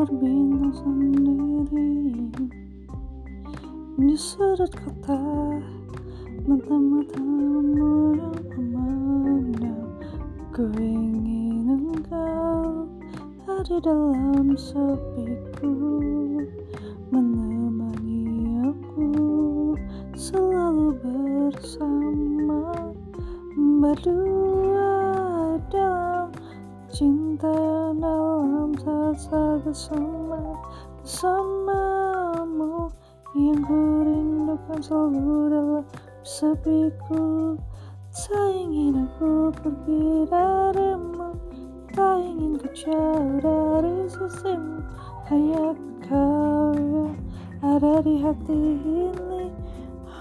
berbintang sendiri. Di sudut kota Mata-matamu yang memandang Ku ingin engkau Ada dalam sepiku Menemani aku Selalu bersama Berdua cinta dalam saat bersama bersamamu yang ku rindukan selalu dalam sepiku. Tak ingin aku pergi darimu tak ingin ku jauh dari sisimu. Hanya kau yang ada di hati ini.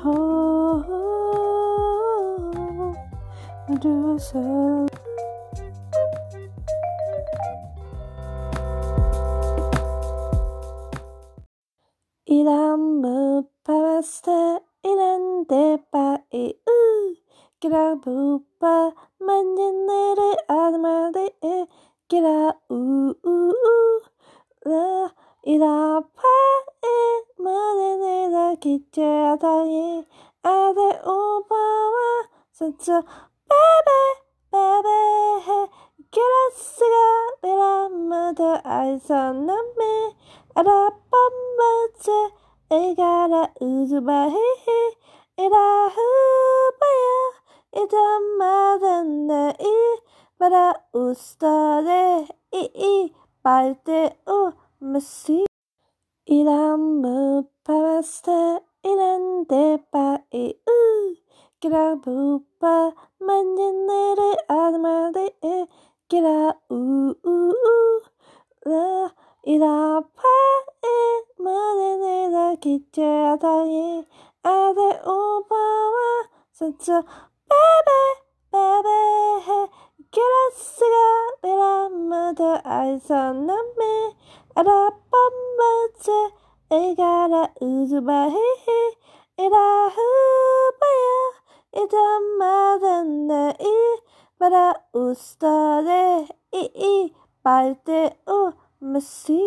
Oh, oh, oh. berdua selalu İlan pasta ilan de pa e u kira bu pa manjanere adma de e kira u u u la ila pa e manene la kiche atangi ade u pa wa satsa bebe bebe he kira siga de la mata aisan na me ada pambace egara uzubahehe ira hubaya ita madanda i para ustade i i parte o masi. Ilam pasta ilan de pa i u kira bupa manjanere adma de e kira u u u la ila e きちゃだい、あでおばは、さつ、べべ、べべ、キャラスが、でらむと愛さなめ、あらばんばち、えがらうずばへへ、えらふばや、いたまだない、ばらうすたで、いい、ばいてお、むし。